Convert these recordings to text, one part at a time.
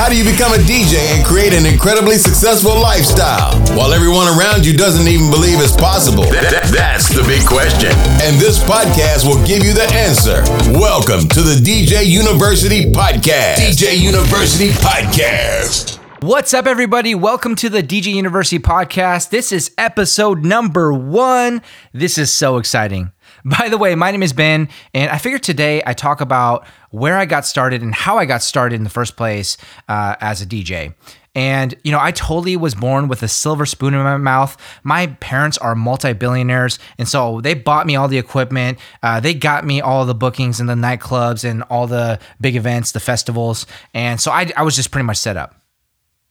How do you become a DJ and create an incredibly successful lifestyle while everyone around you doesn't even believe it's possible? that's the big question. And this podcast will give you the answer. Welcome to the DJ University Podcast. DJ University Podcast. What's up, everybody? Welcome to the DJ University podcast. This is episode number one. This is so exciting. By the way, my name is Ben, and I figured today I talk about where I got started and how I got started in the first place uh, as a DJ. And, you know, I totally was born with a silver spoon in my mouth. My parents are multi billionaires. And so they bought me all the equipment. Uh, they got me all the bookings in the nightclubs and all the big events, the festivals. And so I, I was just pretty much set up.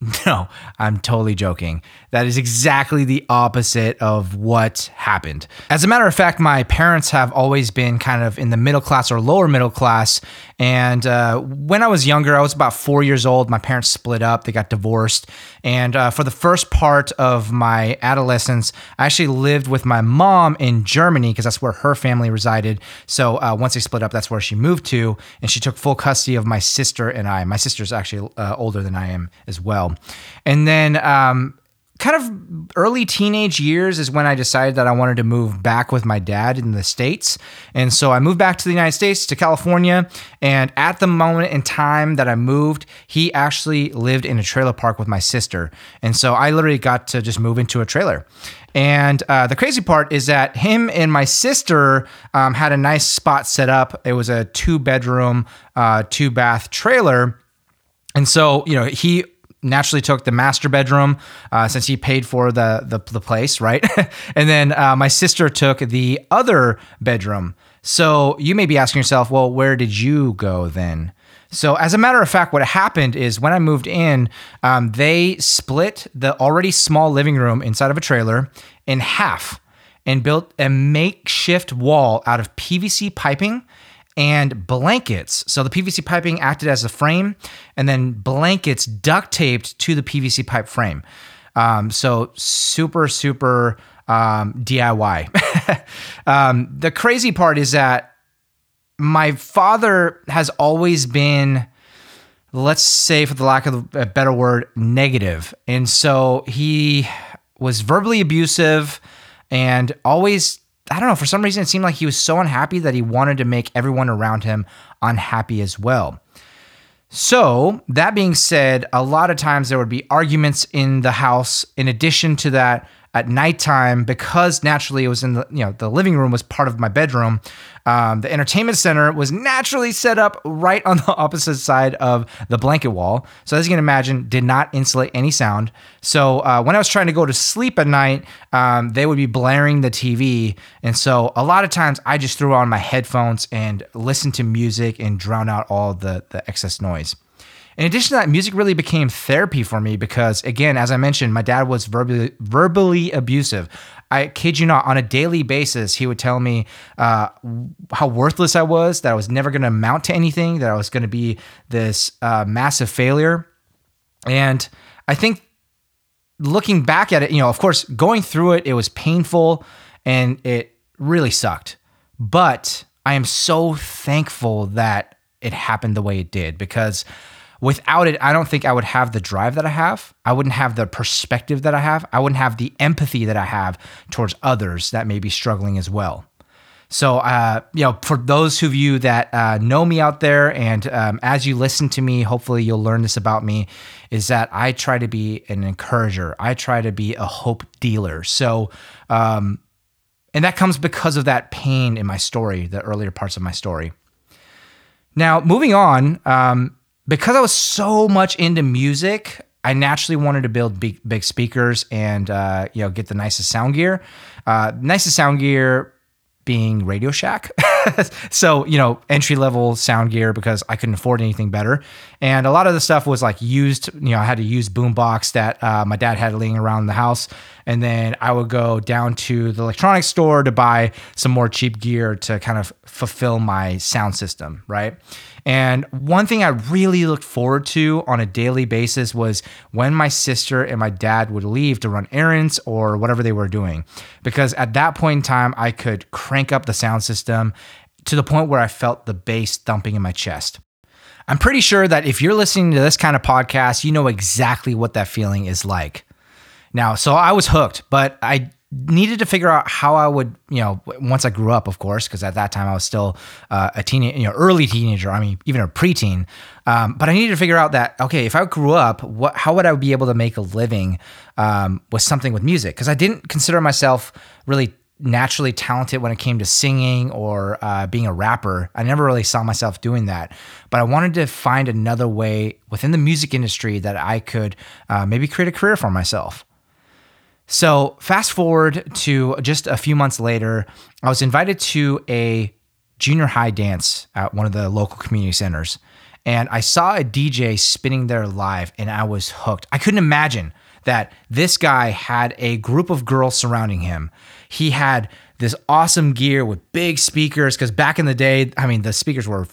No, I'm totally joking. That is exactly the opposite of what happened. As a matter of fact, my parents have always been kind of in the middle class or lower middle class. And uh, when I was younger, I was about four years old. My parents split up, they got divorced. And uh, for the first part of my adolescence, I actually lived with my mom in Germany because that's where her family resided. So uh, once they split up, that's where she moved to. And she took full custody of my sister and I. My sister's actually uh, older than I am as well. And then um, kind of early teenage years is when I decided that I wanted to move back with my dad in the States. And so I moved back to the United States, to California. And at the moment in time that I moved, he actually lived in a trailer park with my sister. And so I literally got to just move into a trailer. And uh, the crazy part is that him and my sister um, had a nice spot set up. It was a two bedroom, uh, two bath trailer. And so, you know, he naturally took the master bedroom uh, since he paid for the the, the place, right? and then uh, my sister took the other bedroom. So you may be asking yourself, well, where did you go then? So, as a matter of fact, what happened is when I moved in, um, they split the already small living room inside of a trailer in half and built a makeshift wall out of PVC piping and blankets. So the PVC piping acted as a frame, and then blankets duct taped to the PVC pipe frame. Um, so super, super um, DIY. um, the crazy part is that my father has always been, let's say, for the lack of a better word, negative. And so he was verbally abusive and always I don't know, for some reason, it seemed like he was so unhappy that he wanted to make everyone around him unhappy as well. So, that being said, a lot of times there would be arguments in the house. In addition to that, at nighttime because naturally it was in the you know the living room was part of my bedroom. Um, the entertainment center was naturally set up right on the opposite side of the blanket wall. So as you can imagine, did not insulate any sound. So uh, when I was trying to go to sleep at night, um, they would be blaring the TV, and so a lot of times I just threw on my headphones and listened to music and drown out all the the excess noise. In addition to that, music really became therapy for me because, again, as I mentioned, my dad was verbally, verbally abusive. I kid you not, on a daily basis, he would tell me uh, how worthless I was, that I was never going to amount to anything, that I was going to be this uh, massive failure. And I think looking back at it, you know, of course, going through it, it was painful and it really sucked. But I am so thankful that it happened the way it did because without it, I don't think I would have the drive that I have. I wouldn't have the perspective that I have. I wouldn't have the empathy that I have towards others that may be struggling as well. So, uh, you know, for those of you that uh, know me out there, and um, as you listen to me, hopefully you'll learn this about me is that I try to be an encourager, I try to be a hope dealer. So, um, and that comes because of that pain in my story, the earlier parts of my story. Now, moving on, um, because I was so much into music, I naturally wanted to build big, big speakers and uh, you know get the nicest sound gear. Uh, nicest sound gear being Radio Shack. so, you know, entry level sound gear because I couldn't afford anything better. And a lot of the stuff was like used, you know, I had to use boombox that uh, my dad had laying around the house. And then I would go down to the electronics store to buy some more cheap gear to kind of fulfill my sound system, right? And one thing I really looked forward to on a daily basis was when my sister and my dad would leave to run errands or whatever they were doing. Because at that point in time, I could crank up the sound system to the point where I felt the bass thumping in my chest. I'm pretty sure that if you're listening to this kind of podcast, you know exactly what that feeling is like. Now, so I was hooked, but I needed to figure out how I would, you know, once I grew up, of course, because at that time I was still uh, a teen, you know, early teenager. I mean, even a preteen. Um, but I needed to figure out that okay, if I grew up, what, how would I be able to make a living um, with something with music? Because I didn't consider myself really naturally talented when it came to singing or uh, being a rapper. I never really saw myself doing that, but I wanted to find another way within the music industry that I could uh, maybe create a career for myself. So, fast forward to just a few months later, I was invited to a junior high dance at one of the local community centers. And I saw a DJ spinning there live, and I was hooked. I couldn't imagine that this guy had a group of girls surrounding him. He had this awesome gear with big speakers, because back in the day, I mean, the speakers were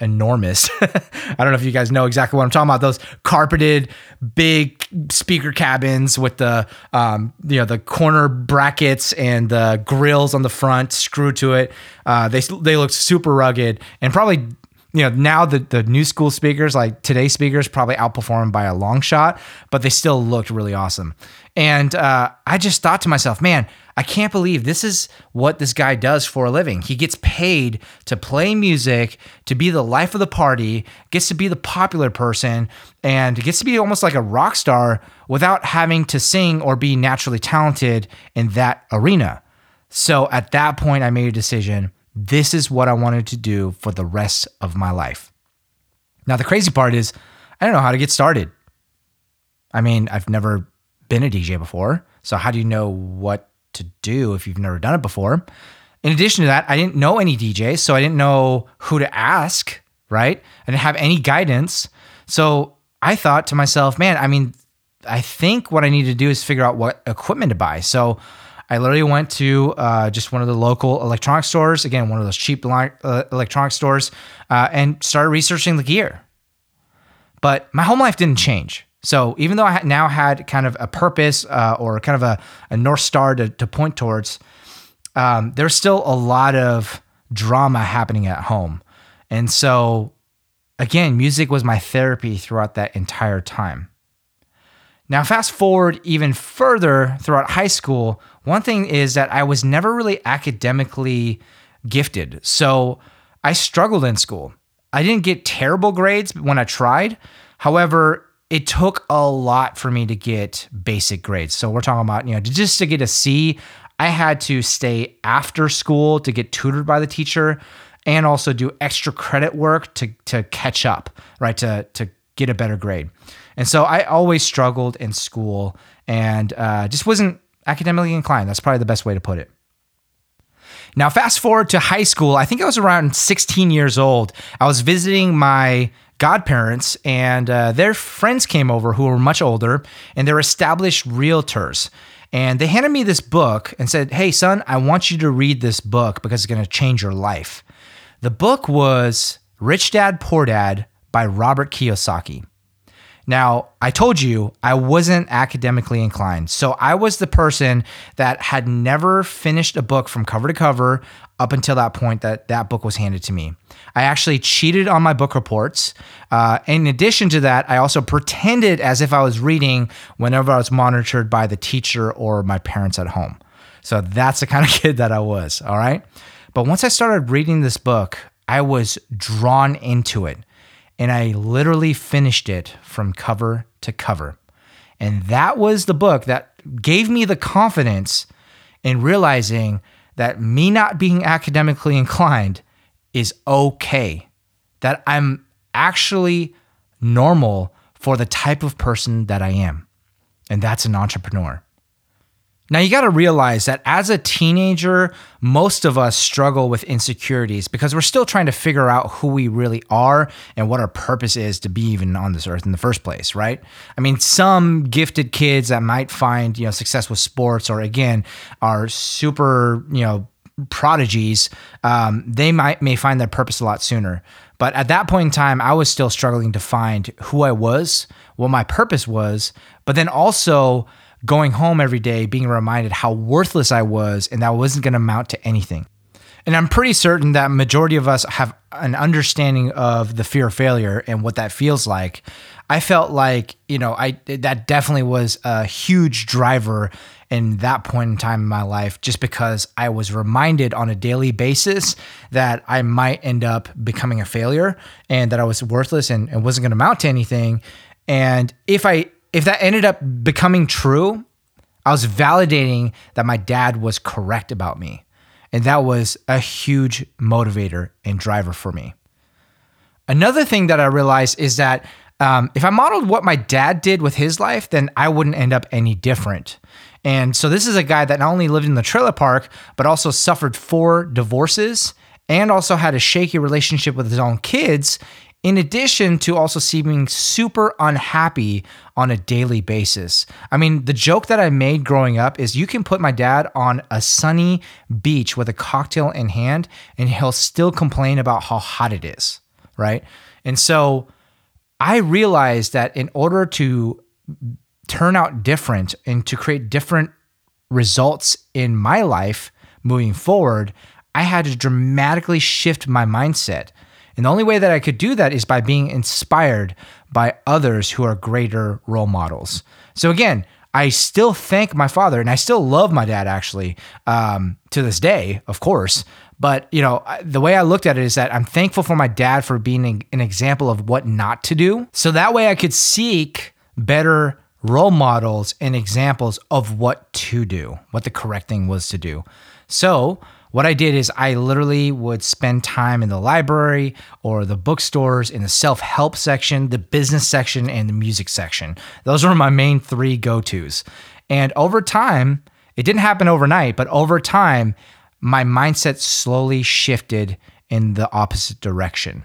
enormous. I don't know if you guys know exactly what I'm talking about. Those carpeted big speaker cabins with the um, you know the corner brackets and the grills on the front screwed to it. Uh, they they look super rugged and probably you know now the the new school speakers like today's speakers probably outperform by a long shot, but they still looked really awesome. And uh, I just thought to myself, man, I can't believe this is what this guy does for a living. He gets paid to play music, to be the life of the party, gets to be the popular person, and gets to be almost like a rock star without having to sing or be naturally talented in that arena. So at that point, I made a decision. This is what I wanted to do for the rest of my life. Now, the crazy part is, I don't know how to get started. I mean, I've never been a DJ before. So, how do you know what to do if you've never done it before? In addition to that, I didn't know any DJs, so I didn't know who to ask, right? I didn't have any guidance. So, I thought to myself, man, I mean, I think what I need to do is figure out what equipment to buy. So, I literally went to uh, just one of the local electronic stores, again, one of those cheap uh, electronic stores, uh, and started researching the gear. But my home life didn't change. So even though I now had kind of a purpose uh, or kind of a, a north star to, to point towards, um, there's still a lot of drama happening at home. And so, again, music was my therapy throughout that entire time. Now, fast forward even further throughout high school, one thing is that I was never really academically gifted. So I struggled in school. I didn't get terrible grades when I tried. However, it took a lot for me to get basic grades. So we're talking about, you know, just to get a C, I had to stay after school to get tutored by the teacher and also do extra credit work to to catch up, right? To to get a better grade. And so I always struggled in school and uh, just wasn't academically inclined. That's probably the best way to put it. Now, fast forward to high school. I think I was around 16 years old. I was visiting my godparents, and uh, their friends came over who were much older, and they're established realtors. And they handed me this book and said, Hey, son, I want you to read this book because it's going to change your life. The book was Rich Dad Poor Dad by Robert Kiyosaki. Now, I told you I wasn't academically inclined. So I was the person that had never finished a book from cover to cover up until that point that that book was handed to me. I actually cheated on my book reports. Uh, in addition to that, I also pretended as if I was reading whenever I was monitored by the teacher or my parents at home. So that's the kind of kid that I was. All right. But once I started reading this book, I was drawn into it and I literally finished it from cover to cover. And that was the book that gave me the confidence in realizing that me not being academically inclined is okay, that I'm actually normal for the type of person that I am. And that's an entrepreneur. Now, you got to realize that as a teenager, most of us struggle with insecurities because we're still trying to figure out who we really are and what our purpose is to be even on this earth in the first place, right? I mean, some gifted kids that might find, you know, success with sports or again, are super, you know, prodigies, um, they might may find their purpose a lot sooner. But at that point in time, I was still struggling to find who I was, what my purpose was, but then also going home every day being reminded how worthless I was and that wasn't going to amount to anything. And I'm pretty certain that majority of us have an understanding of the fear of failure and what that feels like. I felt like, you know, I that definitely was a huge driver in that point in time in my life just because I was reminded on a daily basis that I might end up becoming a failure and that I was worthless and, and wasn't going to amount to anything. And if I if that ended up becoming true, I was validating that my dad was correct about me. And that was a huge motivator and driver for me. Another thing that I realized is that um, if I modeled what my dad did with his life, then I wouldn't end up any different. And so this is a guy that not only lived in the trailer park, but also suffered four divorces and also had a shaky relationship with his own kids in addition to also seeming super unhappy on a daily basis. I mean, the joke that I made growing up is you can put my dad on a sunny beach with a cocktail in hand and he'll still complain about how hot it is, right? And so I realized that in order to turn out different and to create different results in my life moving forward, I had to dramatically shift my mindset. And the only way that I could do that is by being inspired by others who are greater role models. So again, I still thank my father and I still love my dad actually um, to this day, of course. But you know, the way I looked at it is that I'm thankful for my dad for being an example of what not to do. So that way I could seek better role models and examples of what to do, what the correct thing was to do. So what I did is I literally would spend time in the library or the bookstores in the self help section, the business section, and the music section. Those were my main three go tos. And over time, it didn't happen overnight, but over time, my mindset slowly shifted in the opposite direction.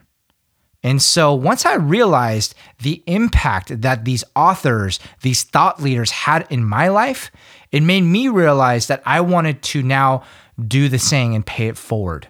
And so once I realized the impact that these authors, these thought leaders had in my life, it made me realize that I wanted to now do the same and pay it forward.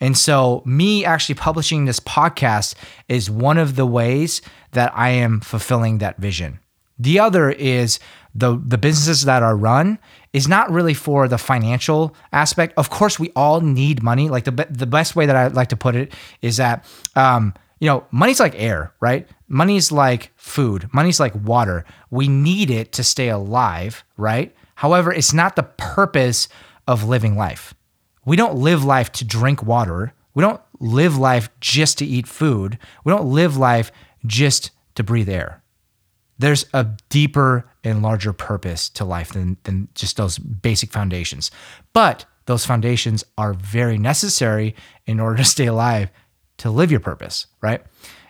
And so, me actually publishing this podcast is one of the ways that I am fulfilling that vision. The other is the the businesses that are run is not really for the financial aspect. Of course, we all need money. Like the the best way that I like to put it is that um, you know, money's like air, right? Money's like food. Money's like water. We need it to stay alive, right? However, it's not the purpose of living life. We don't live life to drink water. We don't live life just to eat food. We don't live life just to breathe air. There's a deeper and larger purpose to life than, than just those basic foundations. But those foundations are very necessary in order to stay alive to live your purpose, right?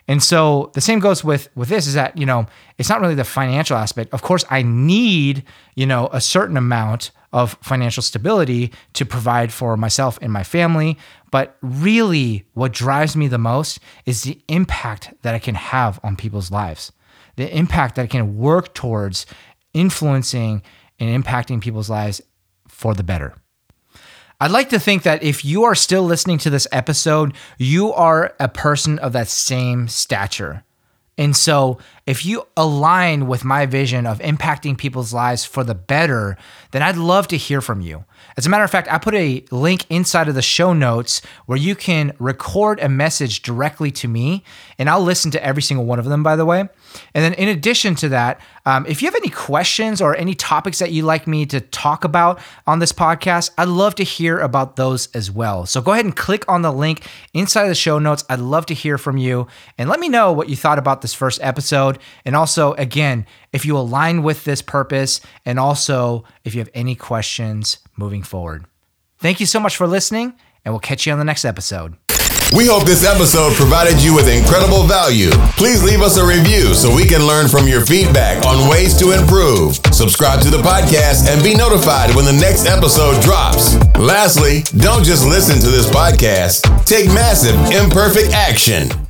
And so the same goes with with this is that, you know, it's not really the financial aspect. Of course, I need, you know, a certain amount of financial stability to provide for myself and my family, but really what drives me the most is the impact that I can have on people's lives. The impact that I can work towards influencing and impacting people's lives for the better. I'd like to think that if you are still listening to this episode, you are a person of that same stature. And so, if you align with my vision of impacting people's lives for the better, then I'd love to hear from you. As a matter of fact, I put a link inside of the show notes where you can record a message directly to me, and I'll listen to every single one of them, by the way. And then, in addition to that, um, if you have any questions or any topics that you'd like me to talk about on this podcast, I'd love to hear about those as well. So go ahead and click on the link inside of the show notes. I'd love to hear from you and let me know what you thought about this first episode. And also, again, if you align with this purpose, and also if you have any questions moving forward. Thank you so much for listening, and we'll catch you on the next episode. We hope this episode provided you with incredible value. Please leave us a review so we can learn from your feedback on ways to improve. Subscribe to the podcast and be notified when the next episode drops. Lastly, don't just listen to this podcast, take massive, imperfect action.